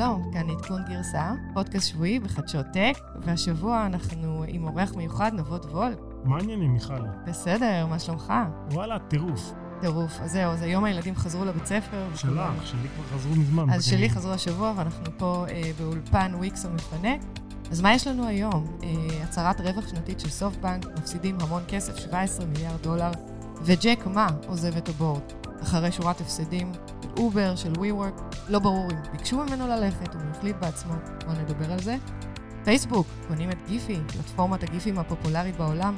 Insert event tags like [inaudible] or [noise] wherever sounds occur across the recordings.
שלום, כאן עדכון גרסה, פודקאסט שבועי בחדשות טק, והשבוע אנחנו עם אורח מיוחד, נבות וולק. מה העניינים, מיכל? בסדר, מה שלומך? וואלה, טירוף. טירוף. אז זהו, אז היום הילדים חזרו לבית ספר. שלך, שלי כבר חזרו מזמן. אז שלי חזרו השבוע, ואנחנו פה אה, באולפן וויקס המפנק. אז מה יש לנו היום? אה, הצהרת רווח שנתית של סופטבנק, מפסידים המון כסף, 17 מיליארד דולר, וג'ק מה עוזב את ה board. אחרי שורת הפסדים, אובר, של WeWork, לא ברור אם ביקשו ממנו ללכת, הוא החליט בעצמו, בואו נדבר על זה. פייסבוק, קונים את Giphy, פלטפורמת הגיפים הפופולרית בעולם.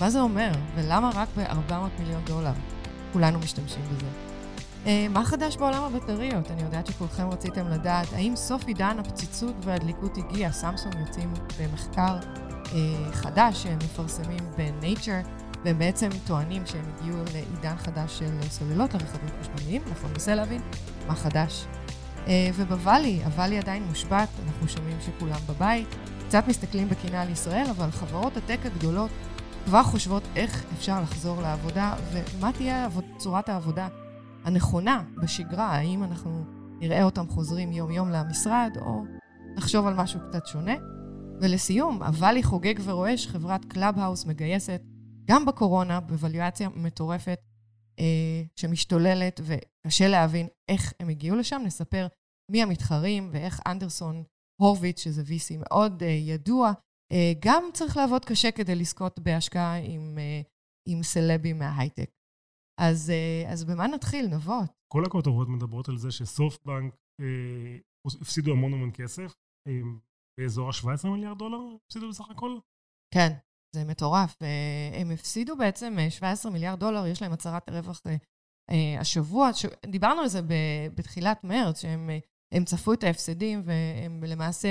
מה זה אומר, ולמה רק ב-400 מיליון דולר? כולנו משתמשים בזה. אה, מה חדש בעולם הבטריות? אני יודעת שכולכם רציתם לדעת האם סוף עידן הפציצות והדליקות הגיע. סמסונג יוצאים במחקר אה, חדש שהם מפרסמים ב-Nature, והם בעצם טוענים שהם הגיעו לעידן חדש של סוללות לרכבים חשמליים. אנחנו ננסה להבין מה חדש. אה, וב Valley, ה Valley עדיין מושבת, אנחנו שומעים שכולם בבית. קצת מסתכלים בקינה על ישראל, אבל חברות הטק הגדולות כבר חושבות איך אפשר לחזור לעבודה, ומה תהיה צורת העבודה הנכונה בשגרה, האם אנחנו נראה אותם חוזרים יום-יום למשרד, או נחשוב על משהו קצת שונה. ולסיום, ה Valley חוגג ורועש, חברת Clubhouse מגייסת, גם בקורונה, בווליואציה מטורפת, אה, שמשתוללת, וקשה להבין איך הם הגיעו לשם. נספר מי המתחרים ואיך אנדרסון הורוביץ, שזה VC מאוד אה, ידוע, אה, גם צריך לעבוד קשה כדי לזכות בהשקעה עם, אה, עם סלבים מההייטק. אז, אה, אז במה נתחיל, נבות? כל הכותרות מדברות על זה שסופטבנק אה, הפסידו המון המון כסף, אה, באזור ה-17 מיליארד דולר הפסידו בסך הכל? כן, זה מטורף. אה, הם הפסידו בעצם 17 מיליארד דולר, יש להם הצהרת רווח אה, השבוע. ש... דיברנו על זה בתחילת מרץ, שהם הם צפו את ההפסדים והם למעשה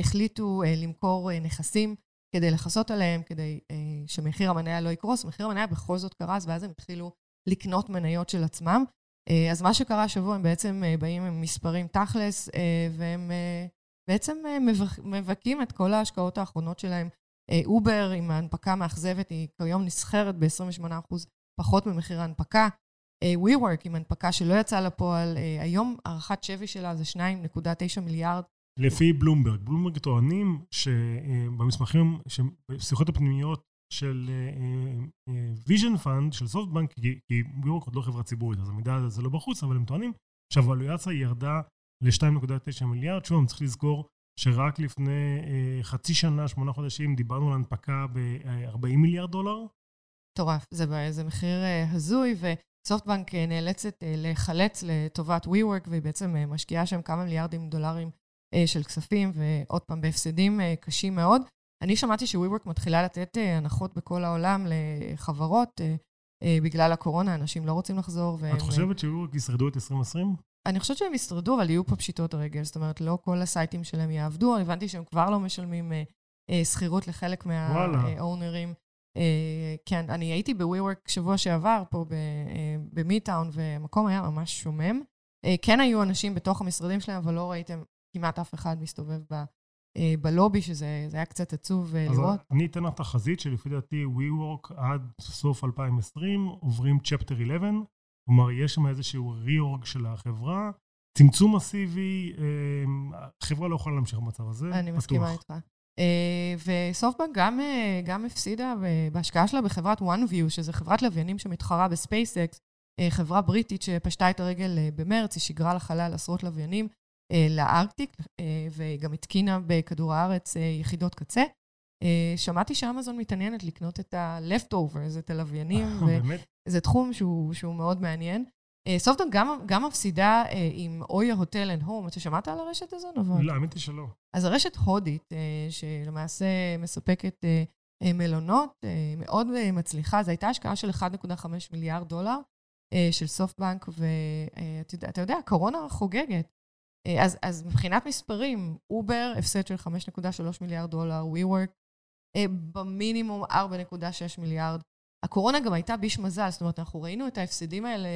החליטו למכור נכסים כדי לכסות עליהם, כדי שמחיר המניה לא יקרוס. מחיר המניה בכל זאת קרס, ואז הם התחילו לקנות מניות של עצמם. אז מה שקרה השבוע, הם בעצם באים עם מספרים תכלס, והם בעצם מבכים את כל ההשקעות האחרונות שלהם אובר עם ההנפקה מאכזבת, היא כיום נסחרת ב-28% פחות ממחיר ההנפקה. WeWork עם הנפקה שלא יצאה לפועל, היום הערכת שווי שלה זה 2.9 מיליארד. לפי בלומברג. בלומברג טוענים שבמסמכים, בשיחות הפנימיות של Vision Fund, של סופטבנק, כי WeWork עוד לא חברה ציבורית, אז המידע הזה לא בחוץ, אבל הם טוענים שהוולואציה ירדה ל-2.9 מיליארד. שוב, צריך לזכור שרק לפני אה, חצי שנה, שמונה חודשים, דיברנו על הנפקה ב-40 מיליארד דולר. מטורף, זה, זה מחיר אה, הזוי, וסופטבנק אה, נאלצת להיחלץ לטובת WeWork, והיא בעצם משקיעה שם כמה מיליארדים דולרים של כספים, ועוד פעם, בהפסדים קשים מאוד. אני שמעתי ש-WeWork מתחילה לתת הנחות בכל העולם לחברות, בגלל הקורונה, אנשים לא רוצים לחזור. והם, את חושבת ש-WeWork ישרדו את 2020? אני חושבת שהם ישרדו, אבל יהיו פה פשיטות רגל. זאת אומרת, לא כל הסייטים שלהם יעבדו. הבנתי שהם כבר לא משלמים אה, אה, שכירות לחלק מהאונרים. אה, כן, אני הייתי ב-WeWork שבוע שעבר, פה במיטאון, והמקום היה ממש שומם. כן היו אנשים בתוך המשרדים שלהם, אבל לא ראיתם כמעט אף אחד מסתובב ב... בלובי, שזה היה קצת עצוב אז לראות. אז אני אתן לך תחזית שלפי דעתי WeWork עד סוף 2020 עוברים Chapter 11, כלומר, יש שם איזשהו reorg של החברה, צמצום מסיבי, החברה לא יכולה להמשיך במצב הזה, אני פתוח. מסכימה איתך. אה, וסופטבנק גם, אה, גם הפסידה בהשקעה שלה בחברת OneWeb, שזו חברת לוויינים שמתחרה בספייסקס, אה, חברה בריטית שפשטה את הרגל במרץ, היא שיגרה לחלל עשרות לוויינים לארקטיק, וגם התקינה בכדור הארץ יחידות קצה. שמעתי שאמזון מתעניינת לקנות את ה-leftovers, את הלוויינים, וזה תחום שהוא, שהוא מאוד מעניין. סופטון גם, גם מפסידה עם אויה הוטל אנד הום. אתה שמעת על הרשת הזו, נבון? לא, האמת היא שלא. אז הרשת הודית, שלמעשה מספקת מלונות, מאוד מצליחה. זו הייתה השקעה של 1.5 מיליארד דולר של סופטבנק, ואתה יודע, הקורונה חוגגת. אז, אז מבחינת מספרים, אובר, הפסד של 5.3 מיליארד דולר, WeWork, במינימום 4.6 מיליארד. הקורונה גם הייתה ביש מזל, זאת אומרת, אנחנו ראינו את ההפסדים האלה,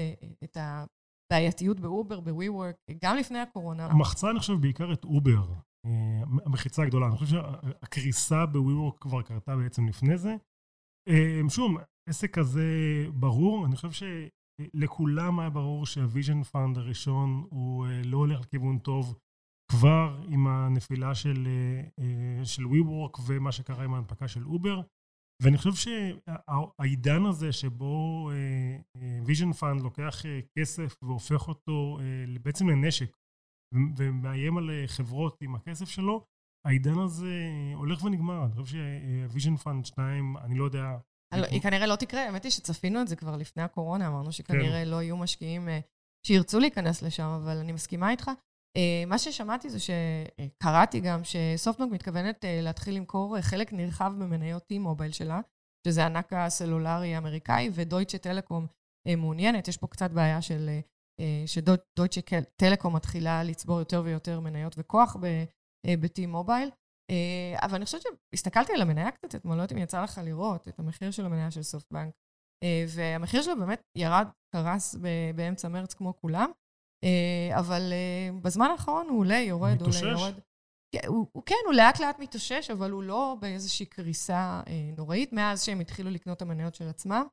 את הבעייתיות באובר, ב WeWork, גם לפני הקורונה. המחצה, אני חושב, בעיקר את אובר, המחיקה הגדולה. אני חושב שהקריסה ב WeWork כבר קרתה בעצם לפני זה. שוב, עסק כזה ברור, אני חושב שלכולם היה ברור שהוויז'ן פאנד הראשון הוא לא הולך לכיוון טוב. כבר עם הנפילה של, של WeWork ומה שקרה עם ההנפקה של אובר. ואני חושב שהעידן הזה שבו ויז'ן פאנד לוקח כסף והופך אותו בעצם לנשק ומאיים על חברות עם הכסף שלו, העידן הזה הולך ונגמר. אני חושב שוויז'ן פאנד 2, אני לא יודע... היא כנראה לא תקרה, האמת היא שצפינו את זה כבר לפני הקורונה, אמרנו שכנראה כן. לא יהיו משקיעים אה, שירצו להיכנס לשם, אבל אני מסכימה איתך. אה, מה ששמעתי זה שקראתי גם שסופטבנק מתכוונת אה, להתחיל למכור חלק נרחב במניות T-Mobile שלה, שזה הענק הסלולרי האמריקאי, ודויטשה טלקום מעוניינת. יש פה קצת בעיה של שדויטשה טלקום מתחילה לצבור יותר ויותר מניות וכוח ב-T-Mobile. אבל אני חושבת שהסתכלתי על המניה קצת אתמול, לא יודעת אם יצא לך לראות את המחיר של המניה של סופטבנק, והמחיר שלו באמת ירד, קרס באמצע מרץ כמו כולם. אה, אבל אה, בזמן האחרון הוא עולה, יורד, מתושש? עולה, יורד. כן, הוא, הוא כן, הוא לאט לאט מתאושש, אבל הוא לא באיזושהי קריסה אה, נוראית, מאז שהם התחילו לקנות את המניות של עצמם.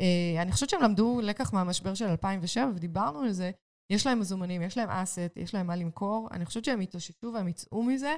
אה, אני חושבת שהם למדו לקח מהמשבר של 2007, ודיברנו על זה. יש להם מזומנים, יש להם asset, יש להם מה למכור. אני חושבת שהם התאוששו והם יצאו מזה,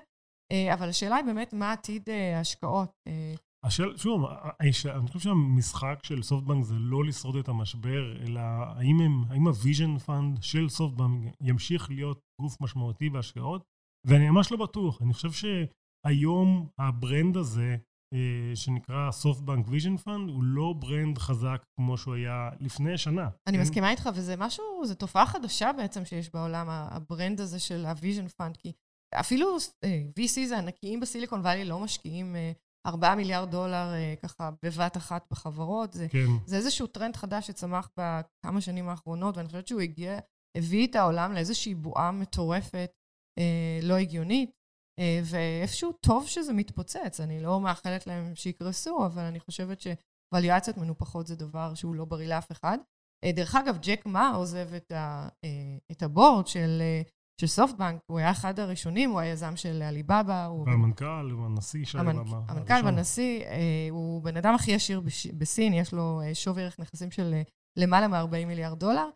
אה, אבל השאלה היא באמת מה עתיד אה, ההשקעות. אה, השאלה, שוב, אני חושב שהמשחק של סופטבנק זה לא לשרוד את המשבר, אלא האם, הם, האם הוויז'ן פאנד של סופטבנק ימשיך להיות גוף משמעותי בהשקעות, ואני ממש לא בטוח. אני חושב שהיום ה brand הזה, אה, שנקרא סופטבנק ויז'ן פאנד, הוא לא brand חזק כמו שהוא היה לפני שנה. אני מסכימה איתך, וזה משהו, זו תופעה חדשה בעצם שיש בעולם, ה brand הזה של הוויז'ן פאנד, כי אפילו אה, VCs הענקיים בסיליקון וואלי לא משקיעים אה, 4 מיליארד דולר אה, ככה בבת אחת בחברות. זה, כן. זה איזשהו טרנד חדש שצמח בכמה שנים האחרונות, ואני חושבת שהוא הגיע, הביא את העולם לאיזושהי בועה מטורפת, אה, לא הגיונית, אה, ואיפשהו טוב שזה מתפוצץ. אני לא מאחלת להם שיקרסו, אבל אני חושבת שוואליואציות מנופחות זה דבר שהוא לא בריא לאף אחד. אה, דרך אגב, ג'ק מה עוזב את, ה, אה, את הבורד של... של סופטבנק, הוא היה אחד הראשונים, הוא היזם של עליבאבא. והמנכ"ל, הוא הנשיא של עליבאבא. המנכ"ל והנשיא, אה, הוא בן אדם הכי עשיר בסין, יש לו אה, שווי ערך נכסים של אה, למעלה מ-40 מיליארד דולר.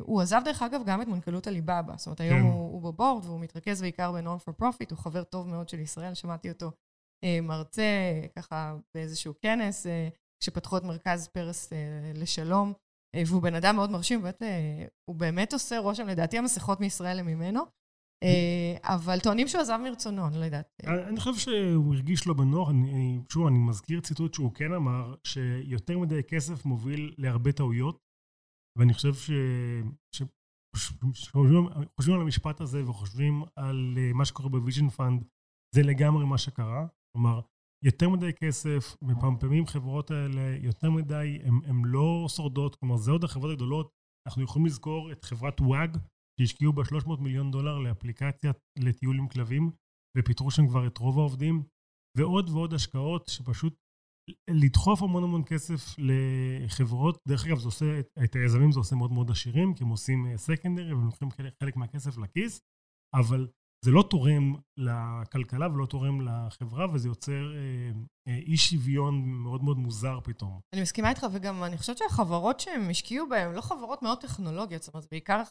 הוא עזב דרך אגב גם את מנכ"לות עליבאבא, זאת אומרת היום כן. הוא, הוא בבורד והוא מתרכז בעיקר ב-Non for Profit, הוא חבר טוב מאוד של ישראל, שמעתי אותו מרצה ככה באיזשהו כנס, כשפתחו את מרכז פרס לשלום. אה, והוא בן אדם מאוד מרשים, באמת, אה, הוא באמת עושה רושם, לדעתי המסכות מישראל הם ממנו, אה, אבל טוענים שהוא עזב מרצונו, אני לא יודעת. אני חושב שהוא הרגיש לא בנוח, שוב, אני מזכיר ציטוט שהוא כן אמר, שיותר מדי כסף מוביל להרבה טעויות, ואני חושב ש... חושבים על המשפט הזה וחושבים על מה שקורה בוויז'ן פאנד, זה לגמרי מה שקרה. כלומר, יותר מדי כסף, מפמפמים חברות האלה, יותר מדי, הן לא שורדות, כלומר זה עוד החברות הגדולות, אנחנו יכולים לזכור את חברת וואג, שהשקיעו בה 300 מיליון דולר לאפליקציה לטיול עם כלבים, ופיטרו שם כבר את רוב העובדים, ועוד ועוד השקעות שפשוט לדחוף המון המון כסף לחברות, דרך אגב, זה עושה, את היזמים זה עושה מאוד מאוד עשירים, כי הם עושים סקנדרי והם לוקחים חלק מהכסף לכיס, אבל זה לא תורם לכלכלה ולא תורם לחברה, וזה יוצר אה, אה, אי שוויון מאוד מאוד מוזר פתאום. אני מסכימה איתך, וגם אני חושבת שהחברות שהם השקיעו בהן, לא חברות מאוד טכנולוגיות, זאת אומרת, בעיקר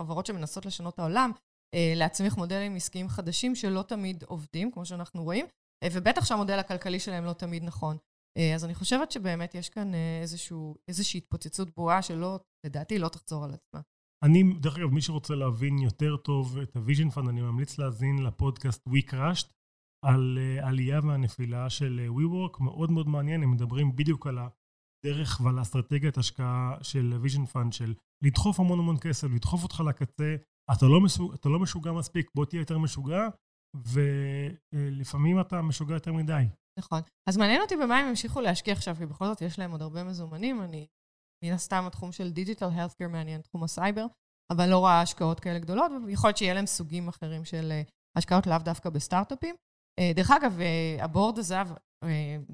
חברות שמנסות לשנות את העולם, אה, להצמיח מודלים עסקיים חדשים שלא תמיד עובדים, כמו שאנחנו רואים, ובטח שהמודל הכלכלי שלהם לא תמיד נכון. אז אני חושבת שבאמת יש כאן איזשהו, איזושהי התפוצצות בועה שלא, לדעתי, לא תחזור על עצמה. אני, דרך אגב, מי שרוצה להבין יותר טוב את הוויז'ן פאנד, אני ממליץ להאזין לפודקאסט We Crashed, על uh, עלייה והנפילה של uh, WeWork, מאוד מאוד מעניין, הם מדברים בדיוק על הדרך ועל האסטרטגיית השקעה של ויז'ן פאנד, של לדחוף המון המון כסף, לדחוף אותך לקצה, אתה לא, מסוג, אתה לא משוגע מספיק, בוא תהיה יותר משוגע, ולפעמים uh, אתה משוגע יותר מדי. נכון. אז מעניין אותי במה הם ימשיכו להשקיע עכשיו, כי בכל זאת יש להם עוד הרבה מזומנים, אני מן הסתם התחום של digital healthcare מעניין, תחום הסייבר, אבל לא רואה השקעות כאלה גדולות, ויכול להיות שיהיה להם סוגים אחרים של אה, השקעות לאו דווקא בסטארט-אפים. אה, דרך אגב, אה, ה board עזב,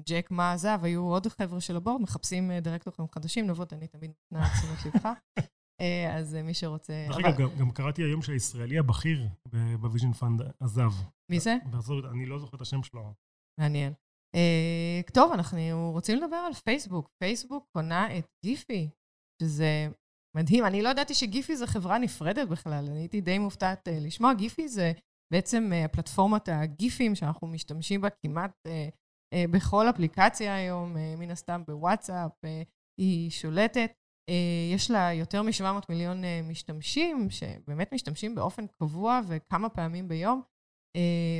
ג'ק מה עזב, היו עוד חבר'ה של ה board, מחפשים דירקטורים חדשים, נבות, אני תמיד נותנה את תשומת לבך. [laughs] אז מי שרוצה... דרך אגב, גם, גם קראתי היום שהישראלי הבכיר בוויז'ן פאנד עזב. מי זה? אני לא זוכר את השם שלו. מעניין. Uh, טוב, אנחנו רוצים לדבר על פייסבוק. פייסבוק קונה את גיפי, שזה מדהים. אני לא ידעתי שגיפי זה חברה נפרדת בכלל, אני הייתי די מופתעת uh, לשמוע. גיפי זה בעצם uh, פלטפורמת הגיפים שאנחנו משתמשים בה כמעט בכל אפליקציה היום, מן הסתם בוואטסאפ, היא שולטת. יש לה יותר מ-700 מיליון משתמשים, שבאמת משתמשים באופן קבוע וכמה פעמים ביום.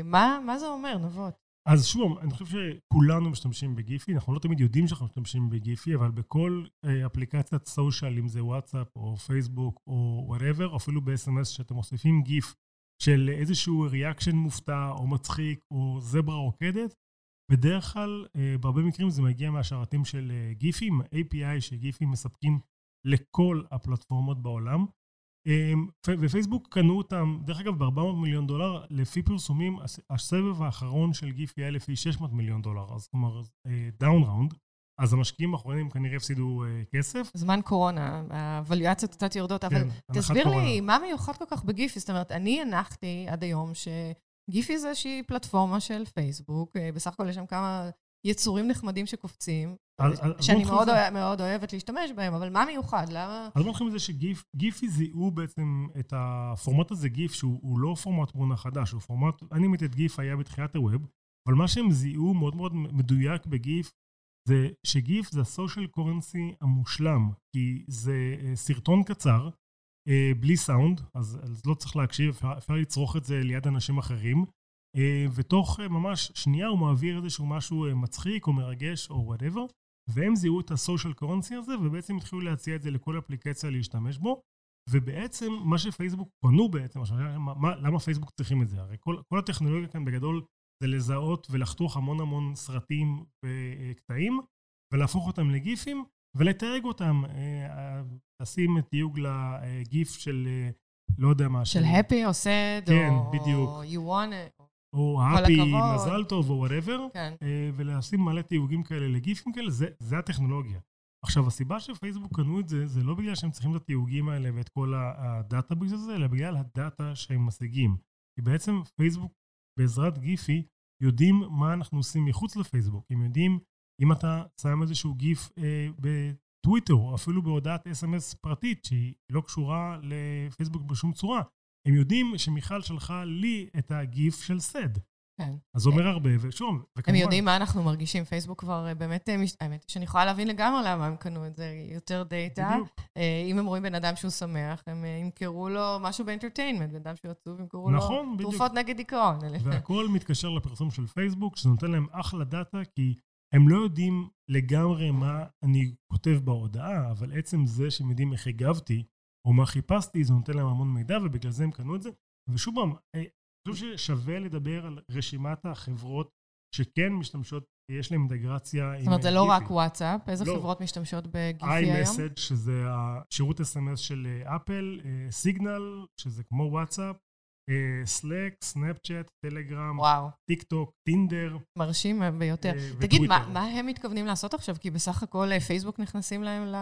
מה, מה זה אומר, נבות? אז שוב, אני חושב שכולנו משתמשים בגיפי, אנחנו לא תמיד יודעים שאנחנו משתמשים בגיפי, אבל בכל אה, אפליקציית social, אם זה וואטסאפ או פייסבוק או whatever, אפילו ב-SMS שאתם מוסיפים גיף של איזשהו reaction מופתע או מצחיק או זברה רוקדת, בדרך כלל, אה, בהרבה מקרים זה מגיע מהשרתים של אה, גיפים, API שגיפים מספקים לכל הפלטפורמות בעולם. ופייסבוק קנו אותם, דרך אגב, ב-400 מיליון דולר, לפי פרסומים, הסבב האחרון של גיפי היה לפי 600 מיליון דולר, אז כלומר, down אה, round. אז המשקיעים האחרונים כנראה הפסידו uh, כסף. זמן קורונה, ה valuationות קצת יורדות, אבל כן, תסביר קורונה. לי, מה מיוחד כל כך בגיפי? זאת אומרת, אני הנחתי עד היום שגיפי זה איזושהי פלטפורמה של פייסבוק, אה, בסך הכל יש שם כמה יצורים נחמדים שקופצים, שאני מאוד, אוהב, מאוד אוהבת להשתמש בהם, אבל מה מיוחד? למה... אז בוא נתחיל מזה שגיפי זיהו בעצם את הפורמט הזה, גיף, שהוא לא פורמט תמונה חדש, הוא פורמט, אנימטד גיף היה בתחילת הווב, אבל מה שהם זיהו מאוד מאוד מדויק בגיף, זה שגיף זה הסושיאל קורנסי המושלם, כי זה אה, סרטון קצר, אה, בלי סאונד, אז, אז לא צריך להקשיב, אפשר, אפשר לצרוך את זה ליד אנשים אחרים. אה, ותוך אה, ממש שנייה הוא מעביר איזשהו משהו אה, מצחיק או מרגש או whatever, והם זיהו את ה social currency הזה, ובעצם התחילו להציע את זה לכל אפליקציה להשתמש בו, ובעצם מה שפייסבוק קנו בעצם, עכשיו, מה, למה פייסבוק צריכים את זה? הרי כל, כל הטכנולוגיה כאן בגדול זה לזהות ולחתוך המון המון סרטים וקטעים, ולהפוך אותם לגיפים, ולתייג אותם, לשים תיוג לגיף של לא יודע מה. של happy או sad, כן, או בדיוק. you want it. או happy, מזל טוב, או whatever, כן. אה, ולשים מלא תיוגים כאלה לגיפים כאלה, זה, זה הטכנולוגיה. עכשיו, הסיבה שפייסבוק קנו את זה, זה לא בגלל שהם צריכים את התיוגים האלה ואת כל ה data בגלל זה, אלא בגלל ה data שהם משיגים. כי בעצם פייסבוק, בעזרת גיפי, יודעים מה אנחנו עושים מחוץ לפייסבוק. הם יודעים, אם אתה שם איזשהו גיף אה, בטוויטר, או אפילו בהודעת אס.אם.אס פרטית, שהיא לא קשורה לפייסבוק בשום צורה, הם יודעים שמיכל שלחה לי את הגיף של סד. כן. אז זה אומר הרבה, ושוב, וכמובן... הם יודעים מה אנחנו מרגישים. פייסבוק כבר אה, באמת, אה, האמת שאני יכולה להבין לגמרי למה הם קנו את זה, יותר data. בדיוק. אה, אם הם רואים בן אדם שהוא שמח, הם ימכרו לו משהו ב entertainment, בן אדם שהוא עצוב, ימכרו נכון, לו בדיוק. תרופות נגד דיכאון. והכל מתקשר לפרסום של פייסבוק, שזה נותן להם אחלה data, כי הם לא יודעים לגמרי מה אני כותב בהודעה, אבל עצם זה שהם יודעים איך הגבתי, או מה חיפשתי, זה נותן להם המון מידע, ובגלל זה הם קנו את זה. ושוב פעם, אה, אני חושב ששווה לדבר על רשימת החברות שכן משתמשות, יש להן אינטגרציה עם... זאת אומרת, זה לא רק וואטסאפ, איזה לא. חברות משתמשות בגיפי היום? iMessage, שזה השירות אס.אם.אס של אפל, סיגנל, שזה כמו וואטסאפ, סלאק, סנאפצ'אט, טלגרם, טיק טוק, טינדר. מרשים ביותר. אה, תגיד, מה, מה הם מתכוונים לעשות עכשיו? כי בסך הכל אה, פייסבוק נכנסים להם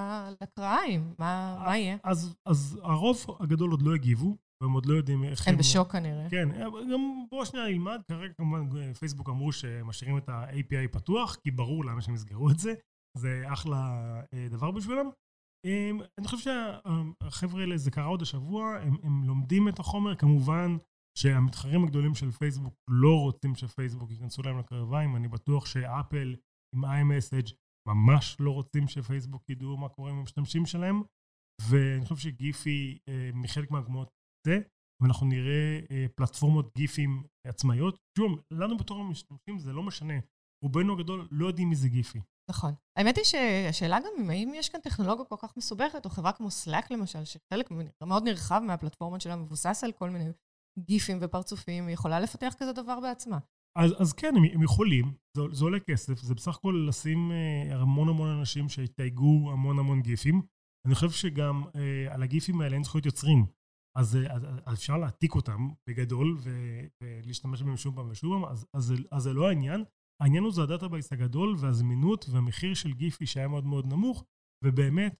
לקרעיים. מה, מה יהיה? אז, אז הרוב הגדול עוד לא הגיבו, והם עוד לא יודעים איך הם... הם בשוק כנראה. כן, אה, גם בואו שנייה נלמד. כרגע כמובן פייסבוק אמרו שמשאירים את ה-API פתוח, כי ברור למה שהם יסגרו את זה. זה אחלה דבר בשבילם. אני חושב שהחבר'ה האלה, זה קרה עוד השבוע, הם, הם לומדים את החומר, כמובן שהמתחרים הגדולים של פייסבוק לא רוצים שפייסבוק ייכנסו להם לקרביים, אני בטוח שאפל עם iMessage ממש לא רוצים שפייסבוק ידעו מה קורה עם המשתמשים שלהם, ואני חושב שגיפי אה, מחלק מהגמות זה, ואנחנו נראה אה, פלטפורמות גיפים עצמאיות. שוב, לנו בתור המשתמשים זה לא משנה, רובנו הגדול לא יודעים מי זה גיפי. נכון. האמת היא שהשאלה גם האם יש כאן טכנולוגיה כל כך מסובכת, או חברה כמו Slack למשל, שחלק מאוד נרחב מהפלטפורמות שלה מבוסס על כל מיני גיפים ופרצופים, היא יכולה לפתח כזה דבר בעצמה. אז, אז כן, הם, הם יכולים, זה, זה עולה כסף, זה בסך הכל לשים אה, המון המון אנשים שיתייגו המון המון גיפים. אני חושב שגם אה, על הגיפים האלה אין זכויות יוצרים. אז, אה, אז אפשר להעתיק אותם בגדול ולהשתמש בהם שוב פעם ושוב פעם, אז, אז, אז זה לא העניין. העניין הוא זה ה database הגדול והזמינות והמחיר של גיפי שהיה מאוד מאוד נמוך, ובאמת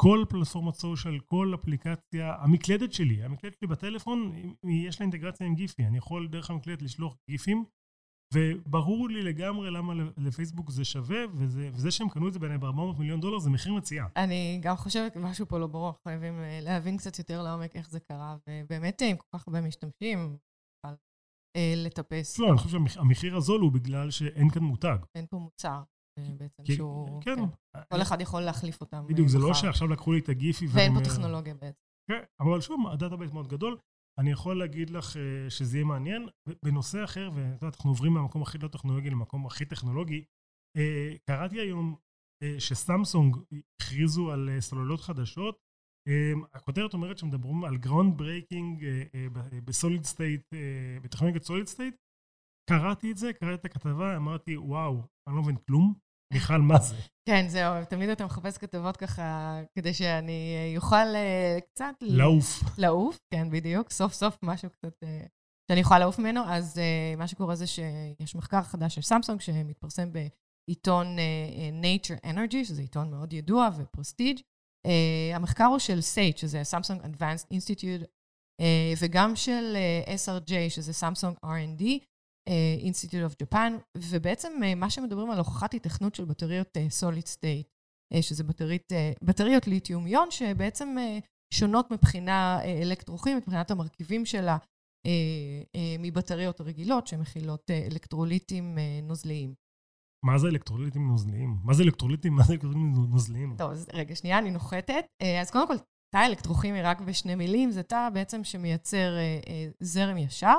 כל פלטפורמת social, כל אפליקציה, המקלדת שלי, המקלדת שלי בטלפון, יש לה אינטגרציה עם גיפי, אני יכול דרך המקלדת לשלוח גיפים, וברור לי לגמרי למה לפייסבוק זה שווה, וזה, וזה שהם קנו את זה בעיניי ב-400 מיליון דולר זה מחיר מציאה. אני גם חושבת, משהו פה לא ברור, חייבים אה, להבין קצת יותר לעומק איך זה קרה, ובאמת עם כל כך הרבה משתמשים, אה, לטפס. לא, אני חושב שהמחיר הזול הוא בגלל שאין כאן מותג. אין פה מוצר. אה, בעצם כי, שהוא... כן. כן. כל אחד יכול להחליף אותם. בדיוק, זה לא שעכשיו לקחו לי את הגיפי ואין פה טכנולוגיה בעצם. כן, אבל שוב, ה database מאוד גדול. אני יכול להגיד לך אה, שזה יהיה מעניין. בנושא אחר, ואת יודעת, אנחנו עוברים מהמקום הכי לא טכנולוגי למקום הכי טכנולוגי, אה, קראתי היום שסמסונג הכריזו על סוללות חדשות. הכותרת אומרת שמדברים על ground breaking ב solid state, בטכנולוגיית solid state. קראתי את זה, קראתי את הכתבה, אמרתי, וואו, אני לא מבין כלום. מיכל, מה זה? כן, זהו, תמיד אתה מחפש כתבות ככה, כדי שאני אוכל אה, קצת... לעוף. לעוף, כן, בדיוק. סוף סוף משהו קצת... אה, שאני יכולה לעוף ממנו. אז אה, מה שקורה זה שיש מחקר חדש של סמסונג, שמתפרסם בעיתון Nature Energy, שזה עיתון מאוד ידוע ופרסטיג'. המחקר הוא של SAIT, שזה Samsung Advanced Institute, וגם של SRJ, שזה Samsung R&D. Institute of Japan, ובעצם אה, מה שמדברים על הוכחת היתכנות של בטריות uh, state, uh, שזה בטרית, uh, בטריות ליתיום-יון, שבעצם uh, שונות מבחינה uh, אלקטרוכימית, מבחינת המרכיבים שלה, uh, uh, מבטריות רגילות שמכילות uh, אלקטרוליטים uh, נוזליים. מה זה אלקטרוליטים נוזליים? מה זה אלקטרוליטים? מה זה אלקטרוליטים נוזליים? טוב, אז רגע, שנייה, אני נוחתת. אז קודם כל, תא אלקטרוכימי רק בשני מילים, זה תא בעצם שמייצר זרם ישר.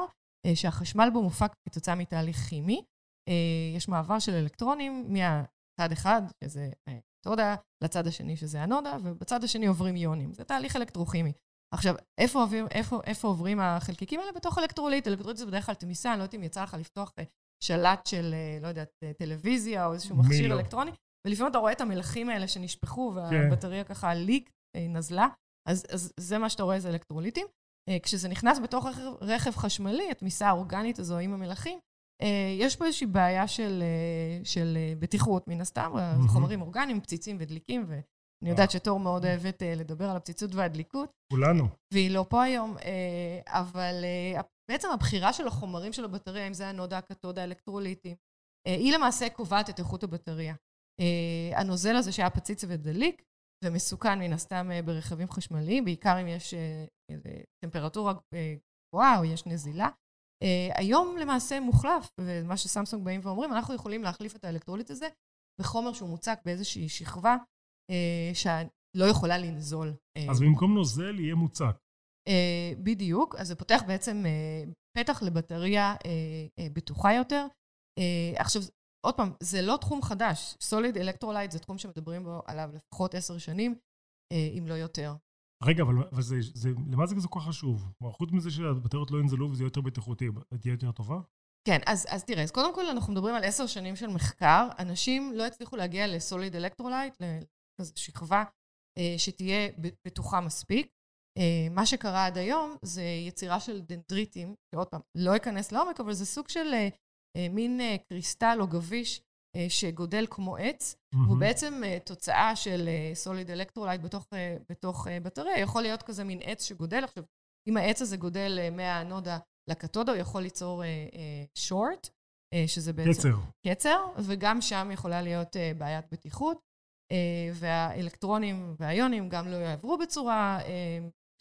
אה, שהחשמל בו מופק כתוצאה מתהליך כימי. אה, יש מעבר של אלקטרונים מהצד אחד, שזה אלקטרודה, לצד השני, שזה אנודה, ובצד השני עוברים איונים. זה תהליך אלקטרוכימי. עכשיו, איפה, איפה, איפה עוברים החלקיקים האלה? בתוך אלקטרוליט. אלקטרוליט זה בדרך כלל תמיסה, אני לא יודעת אם יצא לך לפתוח אה, שלט של, לא יודעת, טלוויזיה או איזשהו מכשיר לא. אלקטרוני, ולפעמים אתה רואה את המלחים האלה שנשפכו, כן. והבטריה כן. ככה leak, נזלה, אז, אז זה מה שאתה רואה, זה אלקטרוליטים. אה, כשזה נכנס בתוך רכב, רכב חשמלי, התמיסה האורגנית הזו עם המלחים, אה, יש פה איזושהי בעיה של, אה, של בטיחות, מן הסתם, mm-hmm. חומרים אורגניים, פציצים ודליקים, ואני יודעת שתור מאוד אוהבת לדבר על הפציצות והדליקות. כולנו. והיא לא פה היום, אבל בעצם הבחירה של החומרים של הבטריה, אם זה הנודה, הקתודה, האלקטרוליטים, היא למעשה קובעת את איכות הבטריה. הנוזל הזה שהיה פציץ ודליק, ומסוכן מן הסתם ברכבים חשמליים, בעיקר אם יש טמפרטורה אה, גבוהה או יש נזילה. Uh, היום למעשה מוחלף, ומה שסמסונג באים ואומרים, אנחנו יכולים להחליף את האלקטרוליט הזה בחומר שהוא מוצק באיזושהי שכבה שלא יכולה לנזול. אז במקום נוזל יהיה מוצק. Uh, בדיוק, אז זה פותח בעצם פתח לבטריה בטוחה יותר. עכשיו, עוד פעם, זה לא תחום חדש. solid electrolyte זה תחום שמדברים בו עליו לפחות עשר שנים, אם לא יותר. רגע, אבל, אבל זה, זה, למה זה כל כך חשוב? כלומר, חוץ מזה שהבטריות לא ינזלו וזה יהיה יותר בטיחותי, תהיה יותר טובה? כן, אז, אז תראה, אז קודם כל אנחנו מדברים על עשר שנים של מחקר. אנשים לא הצליחו להגיע ל solid electrolyte, שכבה אה, שתהיה בטוחה מספיק. אה, מה שקרה עד היום זה יצירה של דנדריטים, שעוד פעם, לא אכנס לעומק, אבל זה סוג של אה, מין קריסטל או גביש שגודל כמו עץ, mm-hmm. והוא בעצם אה, תוצאה של solid electrolyte בתוך, בתוך בטריה, יכול להיות כזה מין עץ שגודל. עכשיו, אם העץ הזה גודל מהאנודה לקתודה, הוא יכול ליצור short, שזה בעצם... קצר. קצר, וגם שם יכולה להיות בעיית בטיחות, והאלקטרונים והאיונים גם לא יעברו בצורה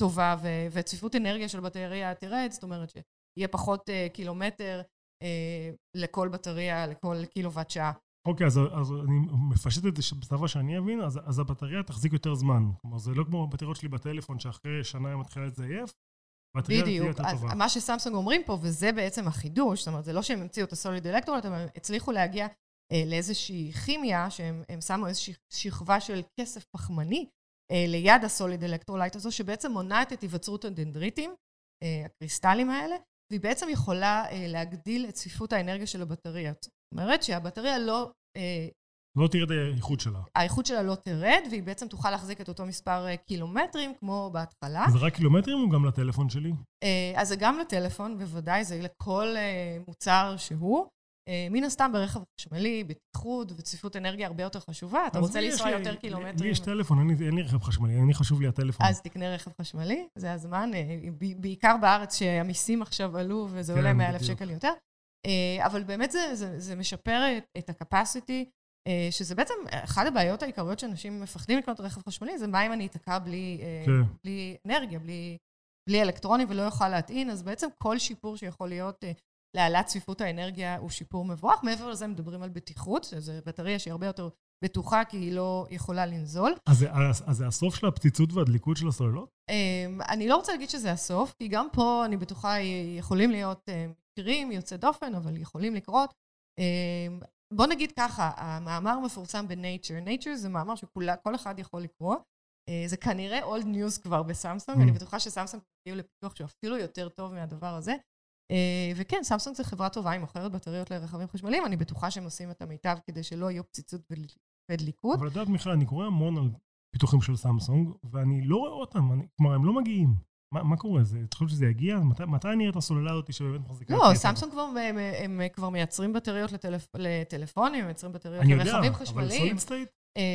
טובה, וצפיפות אנרגיה של בטריה תרד, זאת אומרת שיהיה פחות קילומטר לכל בטריה, לכל קילוואט שעה. אוקיי, אז, אז אני מפשט את זה בשפה שאני אבין, אז, אז הבטריה תחזיק יותר זמן. כלומר, זה לא כמו הבטריות שלי בטלפון, שאחרי שנה היא מתחילה לזייף, הבטריה תהיה יותר טובה. בדיוק, אז מה שסמסונג אומרים פה, וזה בעצם החידוש, זאת אומרת, זה לא שהם המציאו את ה solid electrolyte, אבל הם הצליחו להגיע אה, לאיזושהי כימיה, שהם שמו איזושהי שכבה של כסף פחמני אה, ליד ה solid electrolyte הזו, שבעצם מונעת את היווצרות הדנדריטים, אה, הקריסטלים האלה, והיא בעצם יכולה אה, להגדיל את צפיפות האנרגיה של הבטריות. זאת אומרת שהבטריה לא... אה, לא תרד האיכות שלה. האיכות שלה לא תרד, והיא בעצם תוכל להחזיק את אותו מספר אה, קילומטרים כמו בהתחלה. זה רק קילומטרים או גם לטלפון שלי? אז זה גם לטלפון, בוודאי, זה לכל מוצר שהוא. מן הסתם ברכב חשמלי, בטיחות וצפיפות אנרגיה הרבה יותר חשובה. אתה רוצה לנסוע יותר קילומטרים. לי יש טלפון, אין לי, אין לי רכב חשמלי, אני חשוב לי הטלפון. אז תקנה רכב חשמלי, זה הזמן. בעיקר בארץ שהמיסים עכשיו עלו וזה כן, עולה 100 אלף שקל יותר. אבל באמת זה, זה, זה משפר את ה-capacity, שזה בעצם אחת הבעיות העיקריות שאנשים מפחדים לקנות רכב חשמלי, זה מה אם אני אתקע בלי, כן. בלי אנרגיה, בלי, בלי אלקטרונים ולא יוכל להטעין, אז בעצם כל שיפור שיכול להיות להעלאת צפיפות האנרגיה הוא שיפור מבורך. מעבר לזה מדברים על בטיחות, שזו בטריה שהיא הרבה יותר בטוחה, כי היא לא יכולה לנזול. אז זה, אז, אז זה הסוף של הפציצות והדליקות של הסוללות? אמ, אני לא רוצה להגיד שזה הסוף, כי גם פה אני בטוחה יכולים להיות אה, מקרים יוצא דופן, אבל יכולים לקרות. אמ, בוא נגיד ככה, המאמר מפורסם ב-Nature. Nature זה מאמר שכל אחד יכול לקרוא. אה, זה כנראה old news כבר בסמסונג, mm. אני בטוחה שסמסונג הגיעו לפיתוח שהוא אפילו יותר טוב מהדבר הזה. אה, וכן, סמסונג זה חברה טובה, היא מוכרת בטריות לרכבים חשמליים, אני בטוחה שהם עושים את המיטב כדי שלא יהיו פציצות ודליקות. אבל את יודעת, מיכל, אני קורא המון על פיתוחים של סמסונג, ואני לא רואה אותם, אני, כלומר, הם לא מגיעים. מה, מה קורה? זה, את חושבת שזה יגיע? מתי, מתי נראה את הסוללה הזאת שבאמת מחזיקה לא, סמסונג כבר, הם, הם כבר מייצרים בטריות לטלפ, לטלפונים, הם מייצרים בטריות לרכבים חשמליים. אני יודע, אבל סוליד סטייט?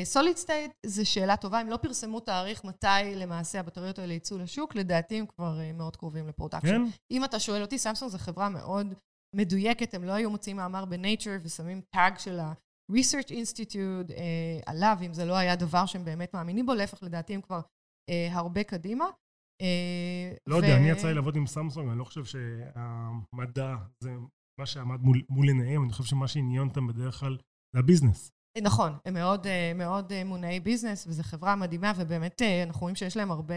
סוליד סטייט זה שאלה טובה, הם לא פרסמו תאריך מתי למעשה הבטריות האלה יצאו לשוק, לדעתי הם כבר uh, מאוד קרובים ל production. כן? אם אתה שואל אותי, סמסונג זו חברה מאוד מדויקת, הם לא היו מוציאים מאמר ב-Nature ושמים tag של ה-Research Institute uh, עליו, אם זה לא היה דבר שהם באמת מאמינים בו, להפך, לדעתי הם כבר uh, הרבה קדימה. Uh, לא ו... יודע, אני יצא לי לעבוד עם סמסונג, אני לא חושב שהמדע זה מה שעמד מול, מול עיניהם, אני חושב שמה שעניין אותם בדרך כלל זה ה business. נכון, הם מאוד, אה, מאוד אה, מונעי business, וזו חברה מדהימה, ובאמת אה, אנחנו רואים שיש להם הרבה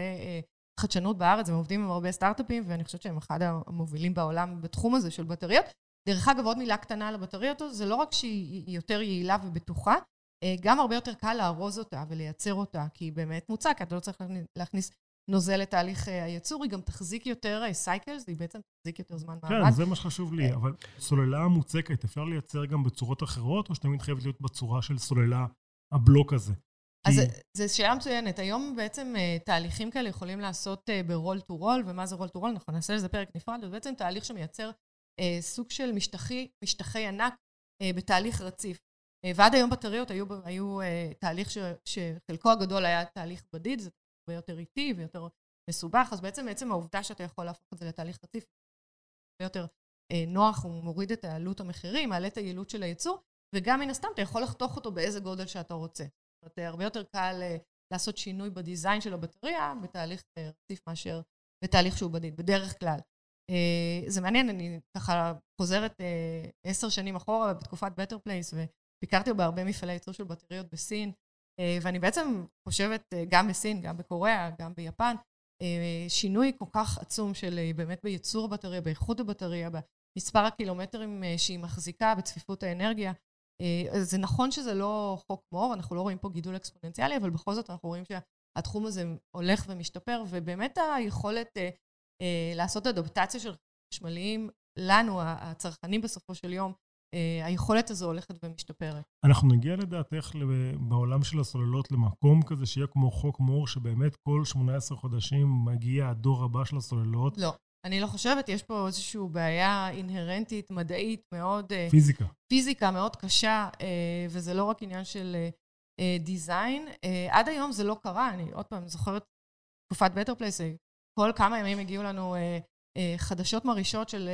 חדשנות בארץ, הם עובדים עם הרבה סטארט-אפים, ואני חושבת שהם אחד המובילים בעולם בתחום הזה של בטריות. דרך אגב, עוד מילה קטנה על הבטריות, זה לא רק שהיא יותר יעילה ובטוחה, גם הרבה יותר קל לארוז אותה ולייצר אותה, כי היא באמת מוצקת, אתה לא צריך להכניס נוזל לתהליך אה, הייצור, היא גם תחזיק יותר cycles, אה, היא בעצם תחזיק יותר זמן מעמד. כן, זה מה שחשוב לי, אבל סוללה מוצקת, אפשר לייצר גם בצורות אחרות, או שתמיד חייבת להיות בצורה של סוללה הבלוק הזה? אז זו שאלה מצוינת. היום בעצם אה, תהליכים כאלה יכולים לעשות ב-roll to roll, ומה זה roll to roll? אנחנו נעשה לזה פרק נפרד, זה בעצם תהליך שמייצר סוג של משטחי, משטחי ענק בתהליך רציף. ועד היום בטריות היו, היו תהליך ש, שחלקו הגדול היה תהליך בדיד, זה הרבה יותר איטי ויותר מסובך, אז בעצם עצם העובדה שאתה יכול להפוך את זה לתהליך רציף, הרבה יותר אה, נוח, הוא מוריד את העלות המחירים, מעלה את היעילות של הייצור, וגם מן הסתם אתה יכול לחתוך אותו באיזה גודל שאתה רוצה. זאת אומרת, הרבה יותר קל אה, לעשות שינוי בדיזיין של הבטריה בתהליך אה, רציף מאשר בתהליך שהוא בדיד, בדרך כלל. אה, זה מעניין, אני ככה חוזרת אה, עשר שנים אחורה בתקופת Better Place, וביקרתי בהרבה מפעלי ייצור של בטריות בסין, אה, ואני בעצם חושבת, אה, גם בסין, גם בקוריאה, גם ביפן, אה, שינוי כל כך עצום של באמת בייצור הבטריה, באיכות הבטריה, במספר הקילומטרים שהיא מחזיקה, בצפיפות האנרגיה. זה נכון שזה לא חוק מור, אנחנו לא רואים פה גידול אקספוננציאלי, אבל בכל זאת אנחנו רואים שהתחום הזה הולך ומשתפר, ובאמת היכולת לעשות אדפטציה של חשמליים, לנו, הצרכנים בסופו של יום, אה, היכולת הזו הולכת ומשתפרת. אנחנו נגיע לדעתך בעולם של הסוללות למקום כזה שיהיה כמו חוק מור, שבאמת כל 18 חודשים מגיע הדור הבא של הסוללות? לא. אני לא חושבת, יש פה איזושהי בעיה אינהרנטית, מדעית מאוד... אה, פיזיקה. פיזיקה מאוד קשה, אה, וזה לא רק עניין של design. עד היום זה לא קרה, אני עוד פעם זוכרת תקופת Better Place, כל כמה ימים הגיעו לנו חדשות מרעישות של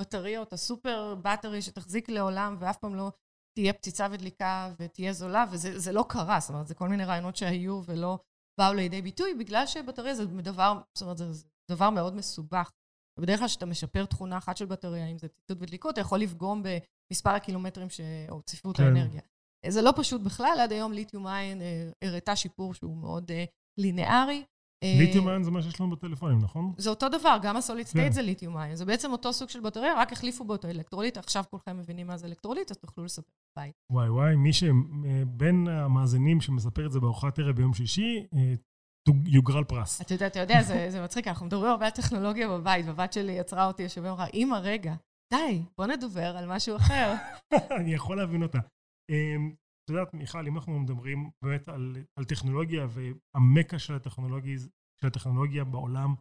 בטריות, הסופר בטרי שתחזיק לעולם ואף פעם לא תהיה פציצה ודליקה ותהיה זולה, וזה לא קרה, זאת אומרת, זה כל מיני רעיונות שהיו ולא באו לידי ביטוי, בגלל שבטריה זה דבר, זאת אומרת, זה דבר מאוד מסובך. ובדרך כלל כשאתה משפר תכונה אחת של בטריה, אם זה פציצות ודליקות, אתה יכול לפגום במספר הקילומטרים ש... או צפיפות כן. האנרגיה. זה לא פשוט בכלל, עד היום ליתיום איין אה, הראתה שיפור שהוא מאוד אה, לינארי, ליתיום איון זה מה שיש לנו בטלפונים, נכון? זה אותו דבר, גם ה-solid state כן. זה ליתיום איון. זה בעצם אותו סוג של בטריה, רק החליפו בו את האלקטרוליט. עכשיו כולכם מבינים מה זה אלקטרוליט, אז תוכלו לספר בבית. וואי וואי, מי שבין המאזינים שמספר את זה בארוחת ערב ביום שישי, אה, יוגרל פרס. אתה יודע, אתה יודע, זה, זה מצחיק, אנחנו מדברים הרבה על טכנולוגיה בבית, והבת שלי עצרה אותי שישי ואמרה, אמא, רגע, די, בוא נדבר על משהו אחר. [laughs] אני יכול להבין אותה. את יודעת, מיכל, אם אנחנו מדברים באמת על, על טכנולוגיה, והמקה של של הטכנולוגיה בעולם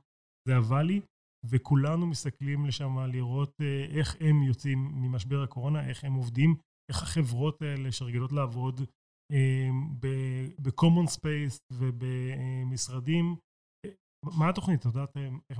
זה הוואלי, וכולנו מסתכלים לשם לראות אה, איך הם יוצאים ממשבר הקורונה, איך הם עובדים, איך החברות האלה שרגילות לעבוד אה, ב-common space ובמשרדים, מה התוכנית? את יודעת אה, איך,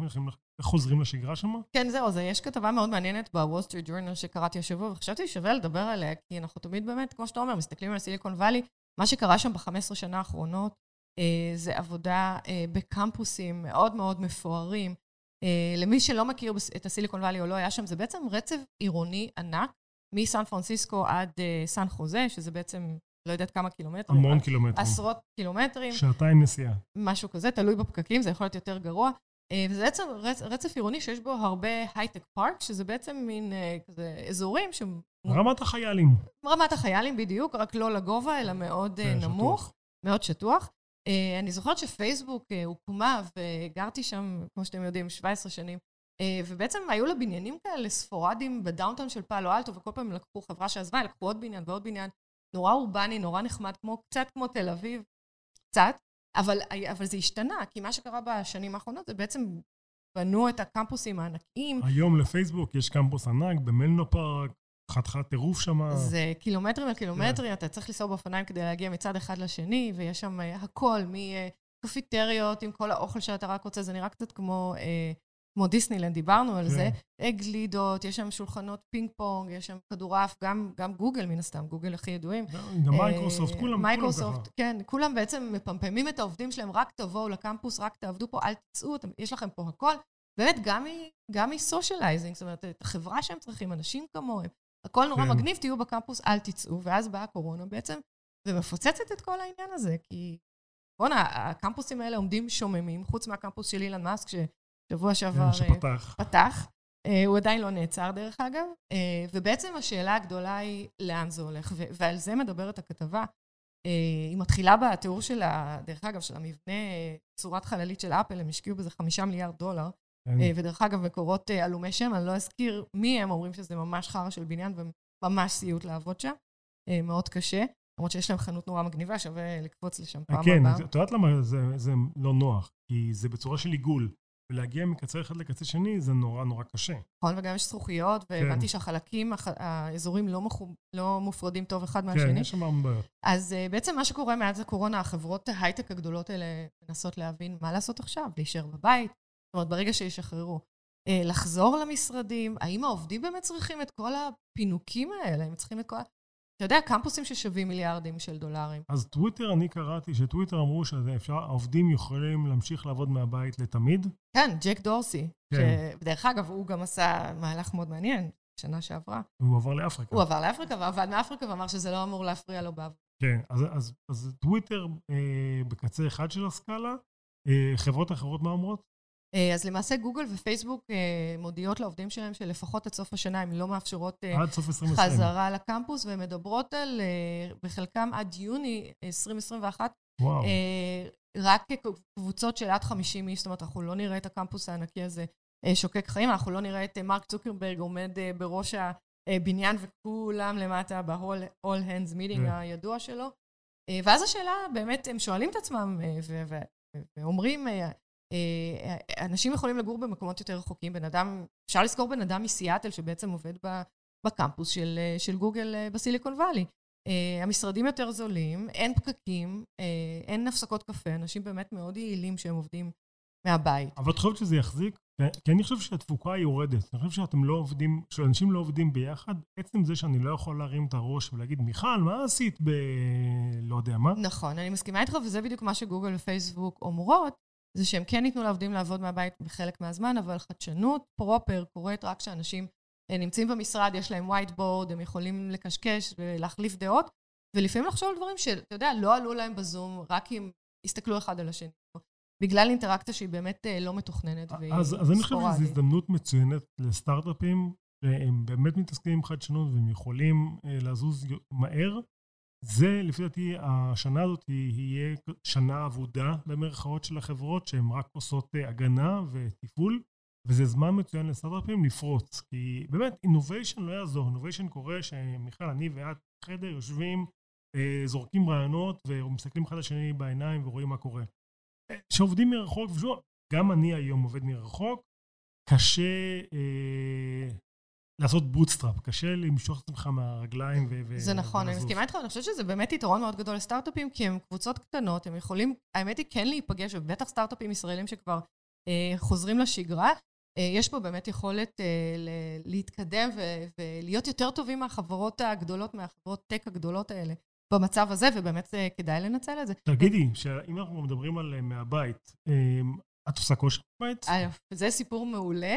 חוזרים לשגרה שם? כן, זהו, זה, יש כתבה מאוד מעניינת בוול סטריט ג'ורנל שקראתי השבוע, וחשבתי שווה לדבר עליה, כי אנחנו תמיד באמת, כמו שאתה אומר, מסתכלים על סיליקון וואלי, מה שקרה שם ב-15 שנה האחרונות, אה, זה עבודה אה, בקמפוסים מאוד מאוד מפוארים. אה, למי שלא מכיר את הסיליקון וואלי או לא היה שם, זה בעצם רצף עירוני ענק, מסן פרנסיסקו עד אה, סן חוזה, שזה בעצם לא יודעת כמה קילומטרים. המון קילומטרים. עשרות קילומטרים. שעתיים נסיעה. משהו כזה, תלוי בפקקים, זה יכול להיות יותר גרוע. אה, וזה בעצם רצ, רצף עירוני שיש בו הרבה הייטק פארק, שזה בעצם מין אה, כזה אזורים ש... רמת החיילים. רמת החיילים בדיוק, רק לא לגובה, אלא מאוד כן, נמוך. שטוח. מאוד שטוח. אני זוכרת שפייסבוק הוקמה, וגרתי שם, כמו שאתם יודעים, 17 שנים. ובעצם היו לה בניינים כאלה ספורדיים ב-downtown של פאלו אלטו, וכל פעם לקחו חברה שעזבה, לקחו עוד בניין ועוד בניין. נורא אורבני, נורא נחמד, כמו, קצת כמו תל אביב, קצת, אבל, אבל זה השתנה, כי מה שקרה בשנים האחרונות זה בעצם בנו את הקמפוסים הענקיים. היום לפייסבוק יש קמפוס ענק במנלו פארק, חתיכת טירוף שם. זה קילומטרים על קילומטרים, yeah. אתה צריך לנסוע באופניים כדי להגיע מצד אחד לשני, ויש שם uh, הכל, מקפטריות עם כל האוכל שאתה רק רוצה, זה נראה קצת כמו uh, כמו דיסנילנד, דיברנו על כן. זה, גלידות, יש שם שולחנות פינג פונג, יש שם כדורעף, גם, גם גוגל מן הסתם, גוגל הכי ידועים. גם מייקרוסופט, כולם, כולם מייקרוסופט, כן, כולם בעצם מפמפמים את העובדים שלהם, רק תבואו לקמפוס, רק תעבדו פה, אל תצאו, יש לכם פה הכל. באמת, גם מ-socializing, זאת אומרת, את החברה שהם צריכים, אנשים כמוהם, הכל נורא כן. מגניב, תהיו בקמפוס, אל תצאו, ואז באה הקורונה בעצם, ומפוצצת את כל העניין הזה, כי בואנה, הקמפוסים האלה עומדים שוממים, חוץ מהקמפוס של אילן מאסק, שבוע שעבר... כן, שפתח. פתח. אה, הוא עדיין לא נעצר, דרך אגב. אה, ובעצם השאלה הגדולה היא לאן זה הולך, ועל זה מדברת הכתבה. אה, היא מתחילה בתיאור של, ה, דרך אגב, של המבנה, צורת חללית של אפל, הם השקיעו בזה חמישה מיליארד דולר. כן. ודרך אגב, מקורות עלומי שם, אני לא אזכיר מי הם, אומרים שזה ממש חרא של בניין וממש סיוט לעבוד שם. מאוד קשה. למרות שיש להם חנות נורא מגניבה, שווה לקפוץ לשם פעם כן, הבאה. כן, את יודעת למה זה, זה לא נוח? כי זה בצורה של עיגול. ולהגיע מקצה אחד לקצה שני זה נורא נורא קשה. נכון, וגם יש זכוכיות, והבנתי כן. שהחלקים, האזורים לא, לא מופרדים טוב אחד מהשני. כן, יש שם הרבה בעיות. אז uh, בעצם מה שקורה מאז הקורונה, החברות ההייטק הגדולות האלה מנסות להבין מה לעשות עכשיו, להישאר בבית, זאת אומרת, ברגע שישחררו. Uh, לחזור למשרדים, האם העובדים באמת צריכים את כל הפינוקים האלה? הם צריכים את כל... אתה יודע, קמפוסים ששווים מיליארדים של דולרים. אז טוויטר, אני קראתי שטוויטר אמרו שהעובדים יכולים להמשיך לעבוד מהבית לתמיד. כן, ג'ק דורסי. כן. שדרך אגב, הוא גם עשה מהלך מאוד מעניין שנה שעברה. הוא עבר לאפריקה. הוא עבר לאפריקה ועבד מאפריקה ואמר שזה לא אמור להפריע לו בעבוד. כן, אז, אז, אז טוויטר אה, בקצה אחד של הסקאלה, אה, חברות אחרות מה אומרות? אה, אז למעשה גוגל ופייסבוק אה, מודיעות לעובדים שלהם שלפחות עד סוף השנה הן לא מאפשרות אה, עד סוף 2020. חזרה לקמפוס, והן מדברות על, בחלקם עד יוני 2021, וואו. רק קבוצות של עד 50 איש, זאת אומרת, אנחנו לא נראה את הקמפוס הענקי הזה שוקק חיים, אנחנו לא נראה את מרק צוקרברג עומד בראש הבניין וכולם למטה ב-all hands meeting כן. הידוע שלו. ואז השאלה, באמת, הם שואלים את עצמם ואומרים, אנשים יכולים לגור במקומות יותר רחוקים. בן אדם, אפשר לזכור בן אדם מסיאטל שבעצם עובד בקמפוס של, אה, של גוגל אה, בסיליקון וואלי. המשרדים יותר זולים, אין פקקים, אין הפסקות קפה, אנשים באמת מאוד יעילים שהם עובדים מהבית. אבל את חושבת שזה יחזיק? כי אני חושב שהתפוקה יורדת. אני חושב שאתם לא עובדים, שאנשים לא עובדים ביחד, עצם זה שאני לא יכול להרים את הראש ולהגיד, מיכל, מה עשית ב... לא יודע מה? נכון, אני מסכימה איתך, וזה בדיוק מה שגוגל ופייסבוק אומרות, זה שהם כן ייתנו לעובדים לעבוד מהבית בחלק מהזמן, אבל חדשנות פרופר קורית רק כשאנשים אה, נמצאים במשרד, יש להם white board, הם יכולים לקשקש ולהחליף דעות, ולפעמים לחשוב על דברים שאתה יודע, לא עלו להם בזום, רק הם הסתכלו אחד על השני. בגלל אינטראקציה שהיא באמת אה, לא מתוכננת והיא אז, אז אני חושב שזו הזדמנות מצוינת לסטארט-אפים, שהם באמת מתעסקים עם חדשנות והם יכולים אה, לזוז מהר, זה, לפי דעתי, השנה הזאת יהיה שנה אבודה במרכאות של החברות, שהן רק עושות אה, הגנה וטיפול, וזה זמן מצוין לסטארט-אפים לפרוץ. כי באמת, אינוביישן לא יעזור. אינוביישן קורה שמיכל, אני ואת בחדר יושבים, אה, זורקים רעיונות ומסתכלים אחד לשני בעיניים ורואים מה קורה. אה, שעובדים מרחוק, ושוב, גם אני היום עובד מרחוק, קשה, לעשות bootstrap, קשה למשוך את עצמך מהרגליים ו... זה נכון, אני מסכימה איתך, אני חושבת שזה באמת יתרון מאוד גדול לסטארט-אפים, כי הם קבוצות קטנות, הם יכולים, האמת היא, כן להיפגש, ובטח סטארט-אפים ישראלים שכבר אה, חוזרים לשגרה, אה, יש פה באמת יכולת אה, להתקדם ו- ולהיות יותר טובים מהחברות הגדולות, מהחברות טק הגדולות האלה. במצב הזה, ובאמת אה, כדאי לנצל את זה. תגידי, שאם אנחנו מדברים על אה, מהבית, אה, את עושה כושר בבית? זה סיפור מעולה.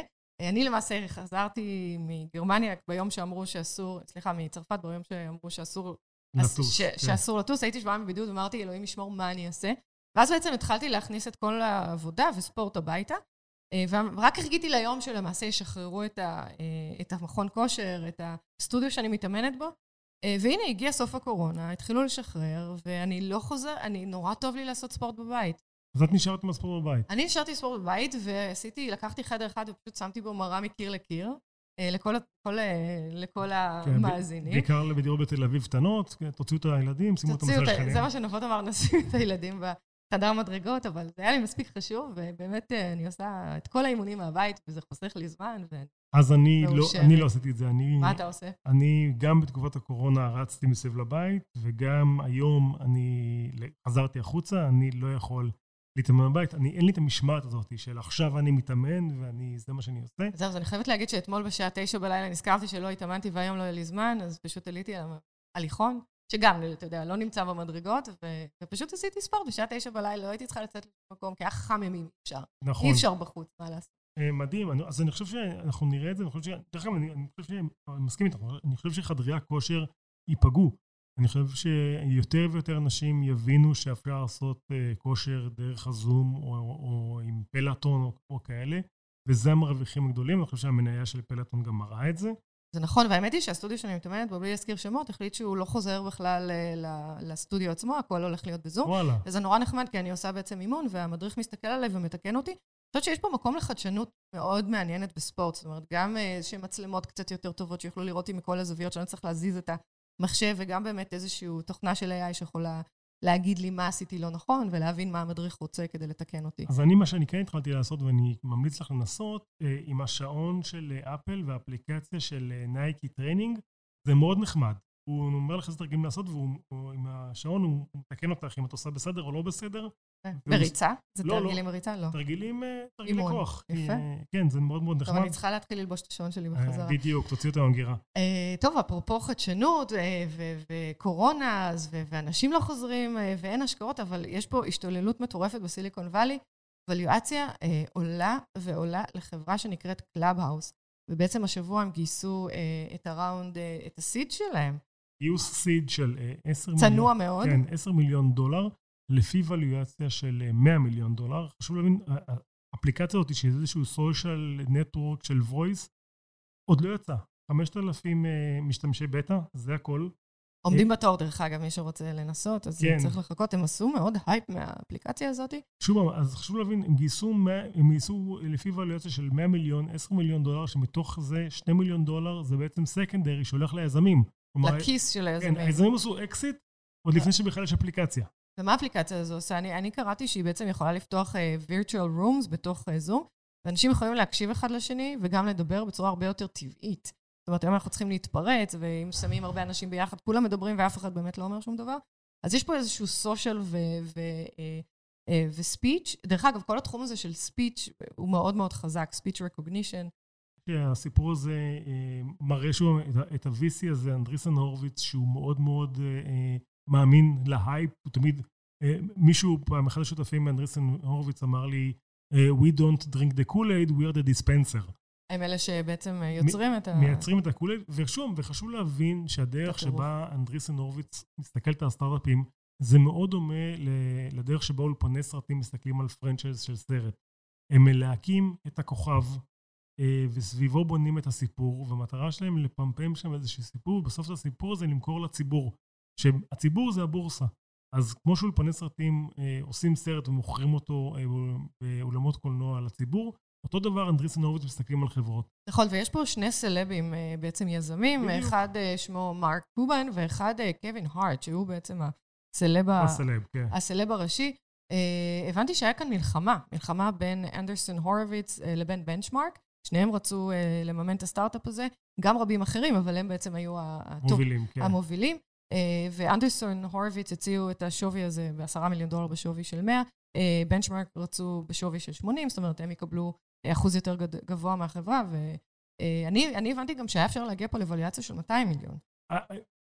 אני למעשה חזרתי מגרמניה ביום שאמרו שאסור, סליחה, מצרפת ביום שאמרו שאסור לטוס. ש, כן. שאסור לטוס, הייתי שבועיים בבידוד ואמרתי, אלוהים ישמור מה אני אעשה. ואז בעצם התחלתי להכניס את כל העבודה וספורט הביתה, ורק חיכיתי ליום שלמעשה ישחררו את, ה, את המכון כושר, את הסטודיו שאני מתאמנת בו, והנה, הגיע סוף הקורונה, התחילו לשחרר, ואני לא חוזר, אני, נורא טוב לי לעשות ספורט בבית. אז את נשארת עם הספורט בבית. אני נשארתי ספורט בבית, ועשיתי, לקחתי חדר אחד ופשוט שמתי בו מראה מקיר לקיר, אה, לכל, כל, אה, לכל כן, המאזינים. בעיקר בדירות בתל אביב קטנות, כן, תוציאו את הילדים, שימו אותם בצד השכנים. זה מה שנפות אמר, נשים את הילדים בחדר מדרגות, אבל זה היה לי מספיק חשוב, ובאמת אה, אני עושה את כל האימונים מהבית, וזה חוסך לי זמן, ואני אז אני לא, אני לא עשיתי את זה. אני, מה אתה עושה? אני גם בתקופת הקורונה רצתי מסביב לבית, וגם היום אני חזרתי החוצה, אני לא יכול להתאמן בבית. אני, אין לי את המשמעת הזאת של עכשיו אני מתאמן וזה מה שאני עושה. זהו, אז אני חייבת להגיד שאתמול בשעה תשע בלילה נזכרתי שלא התאמנתי והיום לא היה לי זמן, אז פשוט עליתי על הליכון, שגם, אתה יודע, לא נמצא במדרגות, ו... ופשוט עשיתי ספורט בשעה תשע בלילה, לא הייתי צריכה לצאת למקום, כי היה חם ימים, אפשר. נכון. אי אפשר בחוץ, מה לעשות. אה, מדהים, אז אני חושב שאנחנו נראה את זה, אני חושב ש... דרך אגב, אני חושב. אני מסכים איתך, אני חושב שחדרי הכושר ייפגעו. אני חושב שיותר ויותר אנשים יבינו שאפשר לעשות אה, כושר דרך הזום או, או עם פלאטון או, או כאלה, וזה המרוויחים הגדולים, אני חושב שהמניה של פלאטון גם מראה את זה. זה נכון, והאמת היא שהסטודיו שאני מתאמנת בו, בלי להזכיר שמות, החליט שהוא לא חוזר בכלל אה, לסטודיו עצמו, הכל הולך להיות בזום. וואלה. וזה נורא נחמד, כי אני עושה בעצם אימון, והמדריך מסתכל עליי ומתקן אותי. אני חושבת שיש פה מקום לחדשנות מאוד מעניינת בספורט, זאת אומרת, גם איזשהן מצלמות קצת יותר טובות שיוכלו לראות אותי מכל הזוויות, שאני צריך להזיז את המחשב, וגם באמת איזושהי תוכנה של AI שיכולה להגיד לי מה עשיתי לא נכון, ולהבין מה המדריך רוצה כדי לתקן אותי. אז אני, מה שאני כן התחלתי לעשות, ואני ממליץ לך לנסות, אה, עם השעון של אפל והאפליקציה של Nike Training, זה מאוד נחמד. הוא אומר לך איזה תרגילים לעשות, ועם השעון הוא מתקן אותך אם את עושה בסדר או לא בסדר. בריצה? זה לא, לא. תרגילים בריצה? לא. תרגילים, אה, תרגילי כוח. יפה. כן, זה מאוד מאוד נחמד. טוב, אני צריכה להתחיל ללבוש את השעון שלי אה, בחזרה. בדיוק, תוציא אותו מהמגירה. אה, טוב, אפרופו חדשנות וקורונה, ואנשים לא חוזרים ואין השקעות, אבל יש פה השתוללות מטורפת בסיליקון וואלי. valuation עולה ועולה לחברה שנקראת קלאב-האוס. ובעצם השבוע הם גייסו את ה-round, את ה-seed שלהם. גיוס seed של 10 מיליון. צנוע מאוד. כן, 10 מיליון דולר, לפי valuation של 100 מיליון דולר. חשוב להבין, האפליקציה הזאת, שהיא איזשהו social network של voice, עוד לא יצא. 5,000 משתמשי בטא, זה הכל. עומדים בתור, דרך אגב, מי שרוצה לנסות, אז כן. צריך לחכות. הם עשו מאוד הייפ מהאפליקציה הזאת. שוב, אז חשוב להבין, הם גייסו, הם גייסו לפי valuation של 100 מיליון, 10 מיליון דולר, שמתוך זה 2 מיליון דולר זה בעצם secondary שהולך ליזמים. לכיס של היזמים. כן, היזמים עשו אקזיט עוד לפני שבכלל יש אפליקציה. ומה האפליקציה הזו עושה? אני, אני קראתי שהיא בעצם יכולה לפתוח uh, virtual rooms בתוך uh, זום, ואנשים יכולים להקשיב אחד לשני וגם לדבר בצורה הרבה יותר טבעית. זאת אומרת, היום אנחנו צריכים להתפרץ, ואם שמים הרבה אנשים ביחד, כולם מדברים ואף אחד באמת לא אומר שום דבר. אז יש פה איזשהו social וספיץ'. אה, דרך אגב, כל התחום הזה של ספיץ' הוא מאוד מאוד חזק, speech recognition. הסיפור הזה מראה שהוא, את ה-VC הזה, אנדריסן הורוביץ, שהוא מאוד מאוד מאמין ל-hype, הוא תמיד, מישהו פעם, אחד השותפים מאנדריסן הורוביץ אמר לי, We don't drink the Kool-Aid, we are the dispenser. הם אלה שבעצם יוצרים את ה... מייצרים את ה-Kool-Aid, ושוב, וחשוב להבין שהדרך שבה אנדריסן הורוביץ מסתכלת על סטארט-אפים, זה מאוד דומה לדרך שבה אולפני סרטים מסתכלים על franchise של סרט. הם מלהקים את הכוכב, אה, וסביבו בונים את הסיפור, והמטרה שלהם לפמפם שם איזשהו סיפור, ובסוף את הסיפור הזה למכור לציבור. שהציבור זה הבורסה. אז כמו שאולפני סרטים אה, עושים סרט ומוכרים אותו אה, באולמות קולנוע לציבור, אותו דבר אנדריסן הורוביץ מסתכלים על חברות. נכון, ויש פה שני סלבים אה, בעצם יזמים, בדיוק. אחד אה, שמו מרק קובן ואחד אה, קווין הארט, שהוא בעצם הסלב, הסלב, כן. הסלב הראשי. אה, הבנתי שהיה כאן מלחמה, מלחמה בין אנדרסון הורוביץ אה, לבין בנצ'מארק. שניהם רצו uh, לממן את הסטארט-אפ הזה. גם רבים אחרים, אבל הם בעצם היו כן. המובילים. אה, ואנדרסון הורוביץ הציעו את השווי הזה בעשרה מיליון דולר בשווי של 100, בנצ'מרק רצו בשווי של 80, זאת אומרת, הם יקבלו אחוז יותר גבוה מהחברה, ואני הבנתי גם שהיה אפשר להגיע פה לווליאציה של 200 מיליון.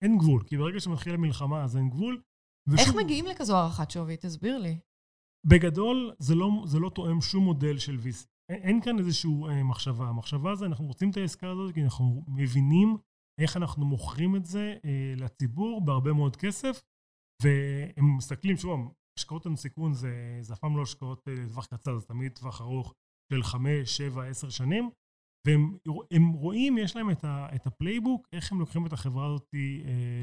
אין גבול, כי ברגע שמתחילה מלחמה אז אין גבול. ושוב, איך מגיעים לכזו הערכת שווי? תסביר לי. בגדול, זה לא, זה לא תואם שום מודל של VC. אין, כאן איזושהי אה, מחשבה. המחשבה זה, אנחנו רוצים את העסקה הזאת כי אנחנו מבינים איך אנחנו מוכרים את זה אה, לציבור בהרבה מאוד כסף, והם מסתכלים, שוב, השקעות הון סיכון זה, זה אף פעם לא השקעות אה, לטווח קצר, זה תמיד טווח ארוך של חמש, שבע, עשר שנים, והם רואים, יש להם את, ה, את ה-playbook, איך הם לוקחים את החברה הזאת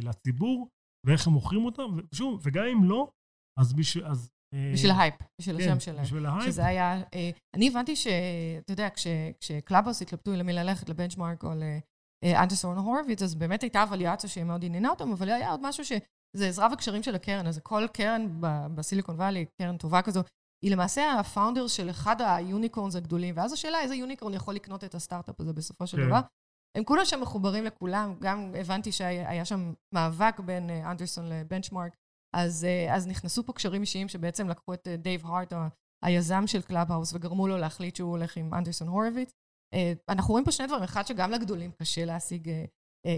לציבור, ואיך הם מוכרים אותה, ושוב, וגם אם לא, אז, בשביל, אז בשביל ה-hype, בשביל כן, השם שלהם. בשביל ה-hype. שזה היה... אה, אני הבנתי שאתה יודע, כש Clubhouse התלבטו למי ללכת, ל Benchmark או ל Andreessen Horowitz, אז באמת הייתה אוולואציה שהיא מאוד עניינה אותם, אבל היה עוד משהו שזה עזרה וקשרים של הקרן. אז כל קרן ב Silicon Valley, קרן טובה כזו, היא למעשה ה founder של אחד ה unicorns הגדולים, ואז השאלה איזה unicorn יכול לקנות את הסטארט-אפ הזה בסופו של כן. דבר. הם כולם שם מחוברים לכולם, גם הבנתי שהיה שם מאבק בין Andreessen ל Benchmark, אז, אז נכנסו פה קשרים אישיים שבעצם לקחו את דייב הארט, היזם של Clubhouse, וגרמו לו להחליט שהוא הולך עם Andreessen Horowitz. אנחנו רואים פה שני דברים, אחד שגם לגדולים קשה להשיג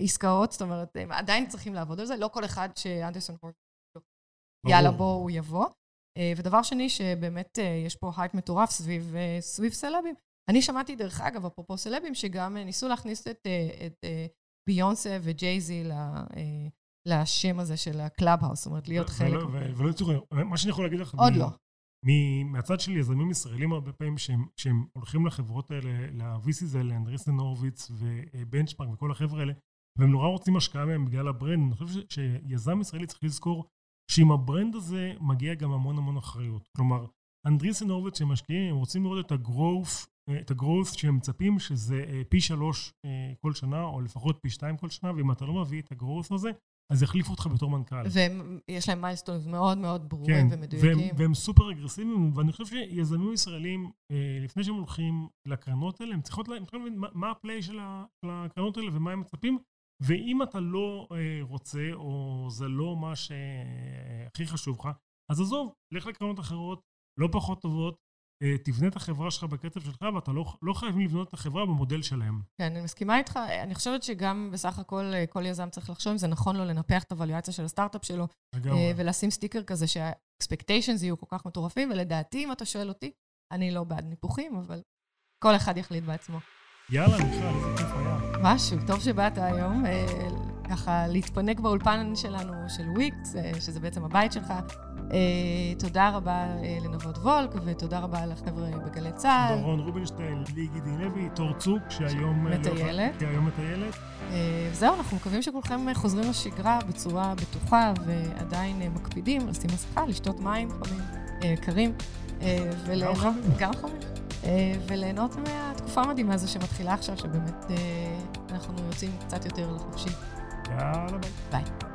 עסקאות, זאת אומרת, הם עדיין צריכים לעבוד על זה, לא כל אחד ש Andreessen Horowitz, יאללה בוא הוא יבוא. ודבר שני, שבאמת יש פה הייפ מטורף סביב, סביב סלבים. אני שמעתי, דרך אגב, אפרופו סלבים, שגם ניסו להכניס את, את ביונסה וג'ייזי לשם הזה של ה Clubhouse, זאת אומרת, להיות חלק. ולא יצאו, מה שאני יכול להגיד לך... עוד לא. מהצד של יזמים ישראלים הרבה פעמים, שהם, שהם הולכים לחברות האלה, ל-VCs האלה, Andreessen Horowitz ו Benchmark וכל החבר'ה האלה, והם נורא רוצים השקעה מהם בגלל ה brand. אני חושב שיזם ישראלי צריך לזכור שעם ה brand הזה מגיע גם המון המון אחריות. כלומר, Andreessen Horowitz שהם משקיעים, הם רוצים לראות את ה growth, את ה growth שהם מצפים שזה פי שלוש כל שנה, או לפחות פי שתיים כל שנה, ואם אתה לא מביא את ה growth הזה, אז יחליפו אותך בתור מנכ"ל. ויש להם milestones מאוד מאוד ברורים כן, ומדויקים. והם, והם סופר אגרסיביים, ואני חושב שיזמים ישראלים, אה, לפני שהם הולכים לקרנות האלה, הם צריכים להבין מה ה play של הקרנות האלה ומה הם מצפים, ואם אתה לא אה, רוצה, או זה לא מה שהכי חשוב לך, אז עזוב, לך לקרנות אחרות, לא פחות טובות, תבנה את החברה שלך בקצב שלך, ואתה לא, לא חייבים לבנות את החברה במודל שלהם. כן, אני מסכימה איתך. אני חושבת שגם בסך הכל אה, כל יזם צריך לחשוב אם זה נכון לו לנפח את הווליואציה של הסטארט-אפ שלו, לגמרי. אה, ולשים סטיקר כזה שה-expectations יהיו כל כך מטורפים, ולדעתי, אם אתה שואל אותי, אני לא בעד ניפוחים, אבל כל אחד יחליט בעצמו. יאללה, מיכל, איזה כיף היה. משהו, טוב שבאת היום. ככה להתפנק באולפן שלנו, של וויקס, שזה בעצם הבית שלך. אה, תודה רבה אה, לנבות וולק, ותודה רבה לחבר'ה בגלי צה"ל. דורון רובינשטיין, לי גידי לוי, תור צוק, שהיום... אה, מטיילת. לא, שהיום מטיילת. זהו, אנחנו מקווים שכולכם חוזרים לשגרה בצורה בטוחה, ועדיין מקפידים לשים מסכה, לשתות מים חמים, קרים. גם חמים. גם חמים. וליהנות מהתקופה המדהימה הזו שמתחילה עכשיו, שבאמת אנחנו יוצאים קצת יותר לחופשי. Bye. Bye.